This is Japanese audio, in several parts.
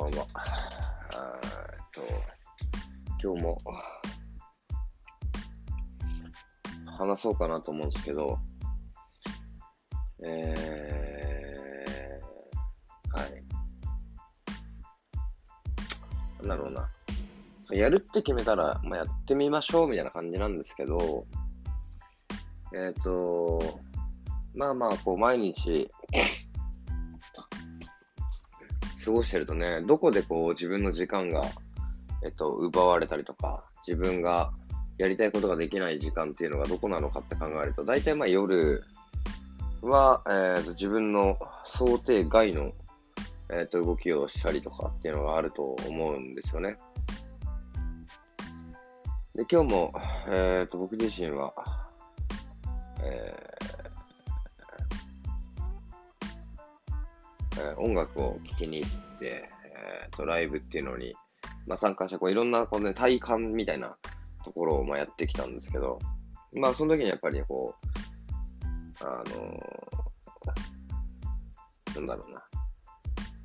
ばんは。あえっと、今日も話そうかなと思うんですけど、えー、はい。なんだろうな。やるって決めたら、まあ、やってみましょうみたいな感じなんですけど、えっ、と、まあまあ、こう、毎日、過ごしてるとね、どこでこう自分の時間が、えっと、奪われたりとか、自分がやりたいことができない時間っていうのがどこなのかって考えると、大体まあ夜は、えー、と自分の想定外の、えー、と動きをしたりとかっていうのがあると思うんですよね。で、今日も、えー、と僕自身は、え音楽を聴きに行って、えーと、ライブっていうのに、まあ、参加してこういろんなこう、ね、体感みたいなところをまあやってきたんですけど、まあその時にやっぱりこう、あのー、なんだろうな。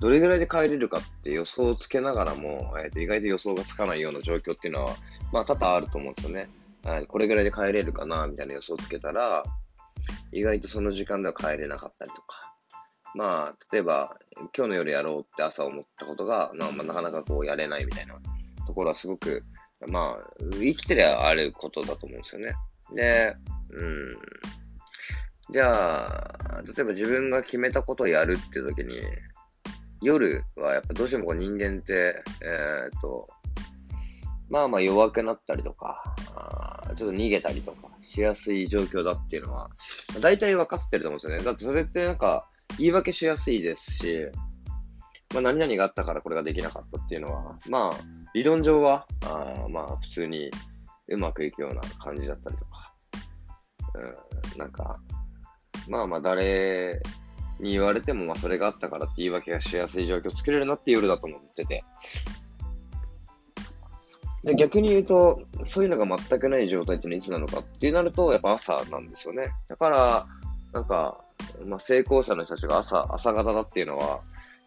どれぐらいで帰れるかって予想をつけながらも、えー、と意外と予想がつかないような状況っていうのは、まあ多々あると思うんですよね。これぐらいで帰れるかな、みたいな予想をつけたら、意外とその時間では帰れなかったりとか、まあ、例えば、今日の夜やろうって朝思ったことが、まあ、まあ、なかなかこうやれないみたいなところはすごく、まあ、生きてりゃあることだと思うんですよね。で、うん。じゃあ、例えば自分が決めたことをやるっていう時に、夜はやっぱどうしてもこう人間って、えー、っと、まあまあ弱くなったりとか、ちょっと逃げたりとかしやすい状況だっていうのは、大体分かってると思うんですよね。だってそれってなんか、言い訳しやすいですし、まあ、何々があったからこれができなかったっていうのは、まあ、理論上は、あまあ、普通にうまくいくような感じだったりとか、うん、なんか、まあまあ、誰に言われても、まあ、それがあったからって言い訳がしやすい状況を作れるなって夜だと思ってて。で逆に言うと、そういうのが全くない状態っていうのはいつなのかってなると、やっぱ朝なんですよね。だから、なんか、まあ、成功者の人たちが朝、朝方だっていうのは、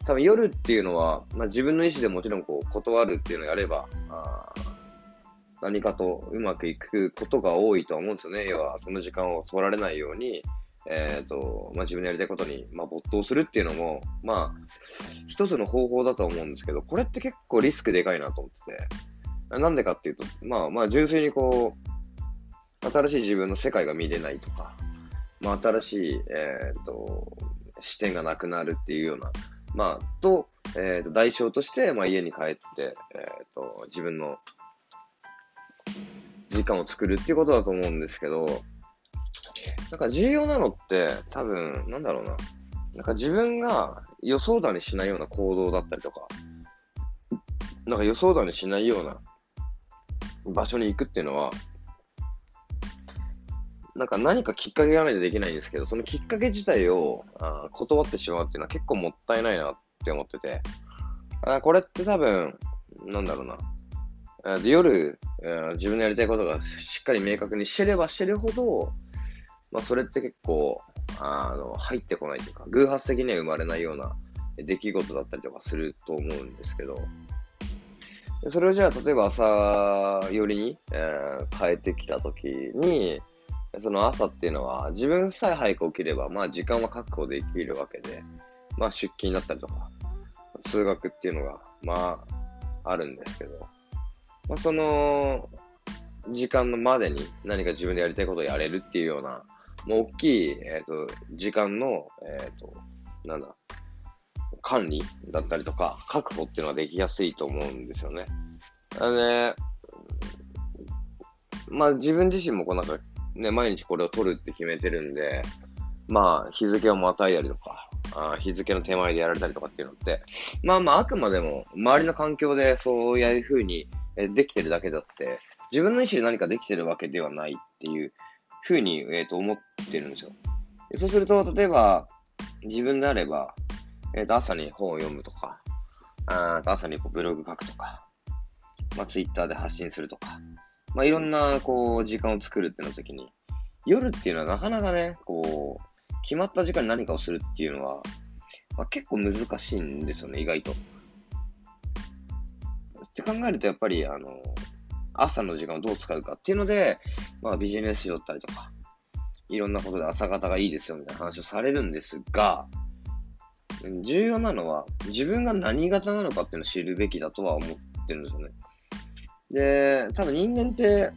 多分夜っていうのは、まあ、自分の意思でもちろんこう断るっていうのをやれば、あ何かとうまくいくことが多いと思うんですよね。要は、その時間を取られないように、えっ、ー、と、まあ、自分のやりたいことに、まあ、没頭するっていうのも、まあ、一つの方法だと思うんですけど、これって結構リスクでかいなと思ってて、なんでかっていうと、まあ、まあ、純粋にこう、新しい自分の世界が見れないとか、まあ、新しい、え、ー、と、視点がなくなるっていうような、まあ、と、え、ー、と、代償として、まあ、家に帰って、えっ、ー、と、自分の時間を作るっていうことだと思うんですけど、なんか重要なのって、多分、なんだろうな。なんか自分が予想だにしないような行動だったりとか、なんか予想だにしないような場所に行くっていうのは、なんか何かきっかけがないとできないんですけど、そのきっかけ自体をあ断ってしまうっていうのは結構もったいないなって思ってて、あこれって多分、なんだろうな。あ夜、自分のやりたいことがしっかり明確にしてればしてるほど、まあ、それって結構、あの、入ってこないというか、偶発的には生まれないような出来事だったりとかすると思うんですけど、それをじゃあ、例えば朝寄りに、えー、帰ってきた時に、その朝っていうのは、自分さえ早く起きれば、まあ時間は確保できるわけで、まあ出勤だったりとか、通学っていうのが、まあ、あるんですけど、まあ、その、時間のまでに何か自分でやりたいことをやれるっていうような、もう大きい、えっ、ー、と、時間の、えっ、ー、と、なんだ、管理だったりとか、確保っていうのはできやすいと思うんですよね。あのね、まあ自分自身もこうなんかね、毎日これを取るって決めてるんで、まあ、日付をまたいだりとか、あ日付の手前でやられたりとかっていうのって、まあまあ、あくまでも、周りの環境でそういうふうにできてるだけだって、自分の意思で何かできてるわけではないっていうふうに、えー、と思ってるんですよ。そうすると、例えば、自分であれば、え、ー、と、朝に本を読むとか、あ朝にこうブログ書くとか、まあ、ツイッターで発信するとか、まあ、いろんな、こう、時間を作るっての時に、夜っていうのはなかなかね、こう、決まった時間に何かをするっていうのは、まあ、結構難しいんですよね、意外と。って考えると、やっぱり、あの、朝の時間をどう使うかっていうので、まあビジネス書だったりとか、いろんなことで朝方がいいですよみたいな話をされるんですが、重要なのは、自分が何型なのかっていうのを知るべきだとは思ってるんですよね。で、多分人間って、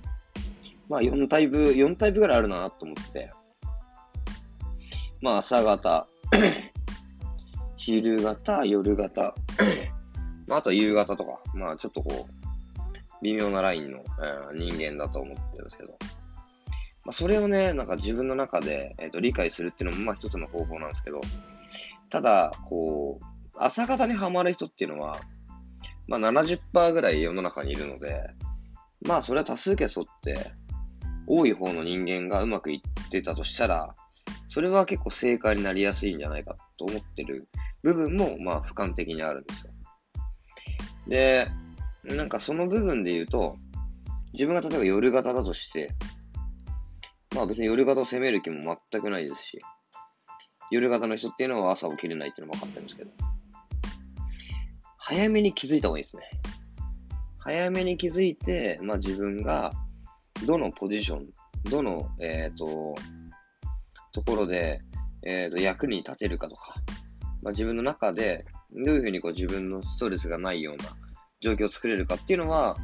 まあ4タイプ、4タイプぐらいあるなと思って、まあ朝方、昼型、夜型、まああと夕方とか、まあちょっとこう、微妙なラインの、えー、人間だと思ってるんですけど、まあ、それをね、なんか自分の中で、えーと、理解するっていうのも、まあ一つの方法なんですけど、ただ、こう、朝方にはまる人っていうのは、まあ70%ぐらい世の中にいるので、まあそれは多数決取って、多い方の人間がうまくいってたとしたら、それは結構正解になりやすいんじゃないかと思ってる部分も、まあ俯瞰的にあるんですよ。で、なんかその部分で言うと、自分が例えば夜型だとして、まあ別に夜型を責める気も全くないですし、夜型の人っていうのは朝起きれないっていうのも分かってるんですけど、早めに気づいた方がいいですね。早めに気づいて、まあ自分がどのポジション、どの、えっ、ー、と、ところで、えっ、ー、と、役に立てるかとか、まあ自分の中でどういうふうにこう自分のストレスがないような状況を作れるかっていうのは、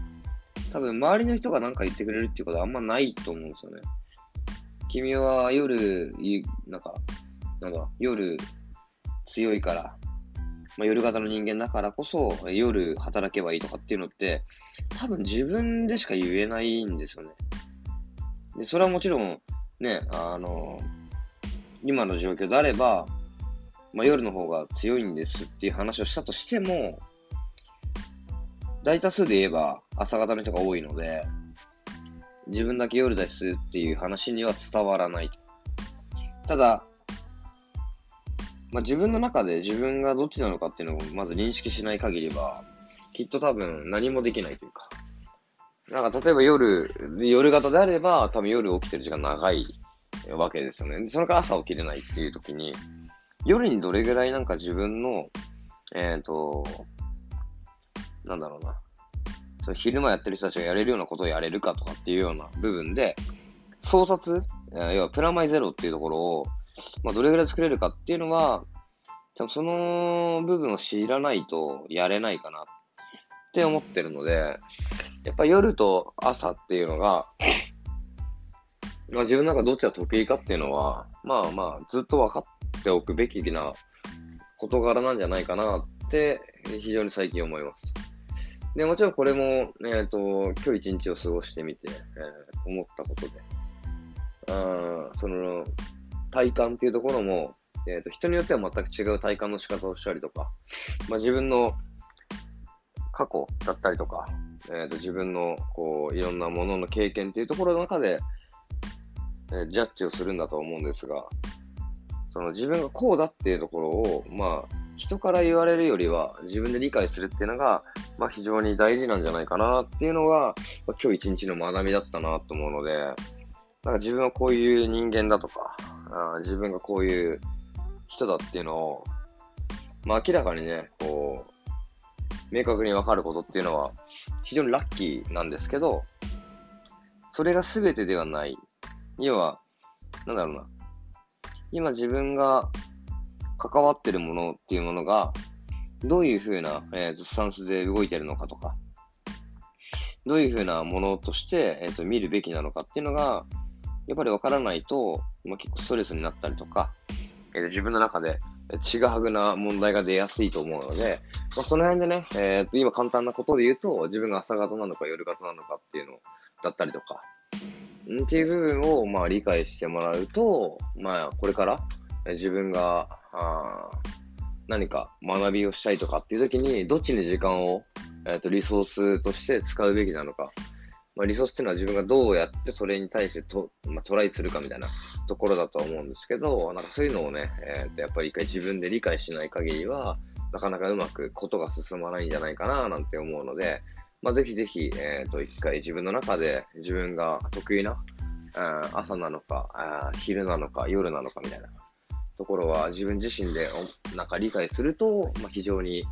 多分周りの人が何か言ってくれるっていうことはあんまないと思うんですよね。君は夜、なんか、なんか夜強いから、まあ、夜型の人間だからこそ夜働けばいいとかっていうのって多分自分でしか言えないんですよね。で、それはもちろんね、あの、今の状況であれば、まあ、夜の方が強いんですっていう話をしたとしても、大多数で言えば朝方の人が多いので、自分だけ夜ですっていう話には伝わらない。ただ、まあ、自分の中で自分がどっちなのかっていうのをまず認識しない限りは、きっと多分何もできないというか。なんか例えば夜、夜型であれば多分夜起きてる時間長いわけですよね。それから朝起きれないっていう時に、夜にどれぐらいなんか自分の、えっ、ー、と、なんだろうな、その昼間やってる人たちがやれるようなことをやれるかとかっていうような部分で、創殺、要はプラマイゼロっていうところを、まあ、どれぐらい作れるかっていうのは、多分その部分を知らないとやれないかなって思ってるので、やっぱ夜と朝っていうのが、まあ自分なんかどっちが得意かっていうのは、まあまあずっと分かっておくべきな事柄なんじゃないかなって非常に最近思います。で、もちろんこれも、えっ、ー、と、今日一日を過ごしてみて、えー、思ったことで、あその、体感っていうところも、え、ー、と、人によっては全く違う体感の仕方をしたりとか、まあ、自分の過去だったりとか、えっ、と、自分の、こう、いろんなものの経験っていうところの中で、えジャッジをするんだと思うんですが、その自分がこうだっていうところを、まあ、人から言われるよりは自分で理解するっていうのが、まあ、非常に大事なんじゃないかなっていうのが、まあ、今日一日の学びだったなと思うので、なんか自分はこういう人間だとか、あ自分がこういう人だっていうのを、まあ、明らかにね、こう、明確にわかることっていうのは非常にラッキーなんですけど、それが全てではない。要は、なんだろうな。今自分が関わってるものっていうものが、どういうふうな、えーと、スタンスで動いてるのかとか、どういうふうなものとして、えーと、見るべきなのかっていうのが、やっぱりわからないと、まあ、結構ストレスになったりとか、えー、自分の中でちぐはぐな問題が出やすいと思うので、まあ、その辺でね、えー、今簡単なことで言うと、自分が朝方なのか夜型なのかっていうのだったりとか、っていう部分をまあ理解してもらうと、まあこれから自分があ何か学びをしたいとかっていう時に、どっちに時間を、えーと、リソースとして使うべきなのか。まあ、リソースっていうのは自分がどうやってそれに対してと、まあ、トライするかみたいなところだとは思うんですけど、なんかそういうのをね、えー、やっぱり一回自分で理解しない限りは、なかなかうまくことが進まないんじゃないかななんて思うので、まあ、ぜひぜひ、えっ、ー、と、一回自分の中で自分が得意な、うん朝なのかあ、昼なのか、夜なのかみたいなところは自分自身でなんか理解すると、まあ、非常に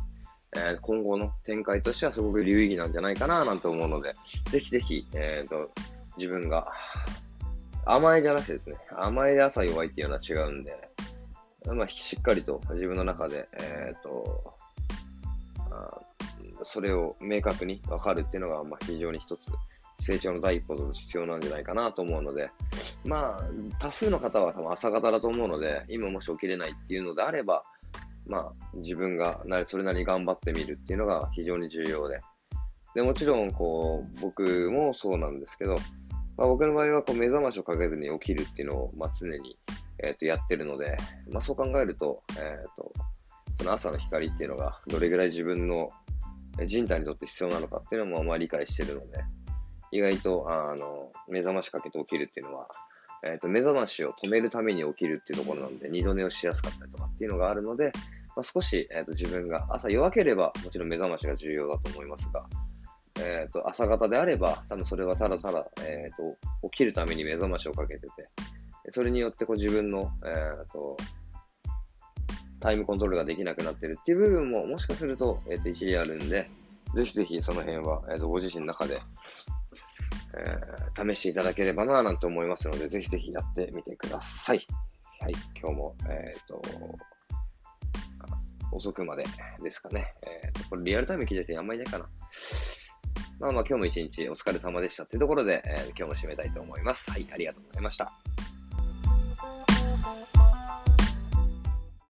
えー、今後の展開としてはすごく有意義なんじゃないかななんて思うので、ぜひぜひ、え、ー、と、自分が、甘えじゃなくてですね、甘えで朝弱いっていうのは違うんで、まあ、しっかりと自分の中で、えっ、ー、と、それを明確に分かるっていうのが、まあ、非常に一つ成長の第一歩と必要なんじゃないかなと思うので、まあ、多数の方は多分朝方だと思うので、今もし起きれないっていうのであれば、まあ、自分がなそれなりに頑張ってみるっていうのが非常に重要で。で、もちろん、こう、僕もそうなんですけど、まあ、僕の場合はこう目覚ましをかけずに起きるっていうのを、まあ、常に、えー、とやってるので、まあ、そう考えると、えーと、その朝の光っていうのがどれぐらい自分の人体にとって必要なのかっていうのもまあ理解してるので、意外とあの目覚ましかけて起きるっていうのは、えーと、目覚ましを止めるために起きるっていうところなんで、二度寝をしやすかったりとかっていうのがあるので、まあ、少し、えーと、自分が朝弱ければ、もちろん目覚ましが重要だと思いますが、えーと、朝方であれば、多分それはただただ、えーと、起きるために目覚ましをかけてて、それによってこう自分の、えー、とタイムコントロールができなくなってるっていう部分ももしかすると,、えー、と一理あるんで、ぜひぜひその辺は、えー、とご自身の中で、えー、試していただければななんて思いますので、ぜひぜひやってみてください。はい、今日も、えっ、ー、と、遅くまでですかね。えっ、ー、と、これリアルタイム聞いててあんまりないかな。まあまあ今日も一日お疲れ様でしたっていうところで、え、今日も締めたいと思います。はい、ありがとうございました。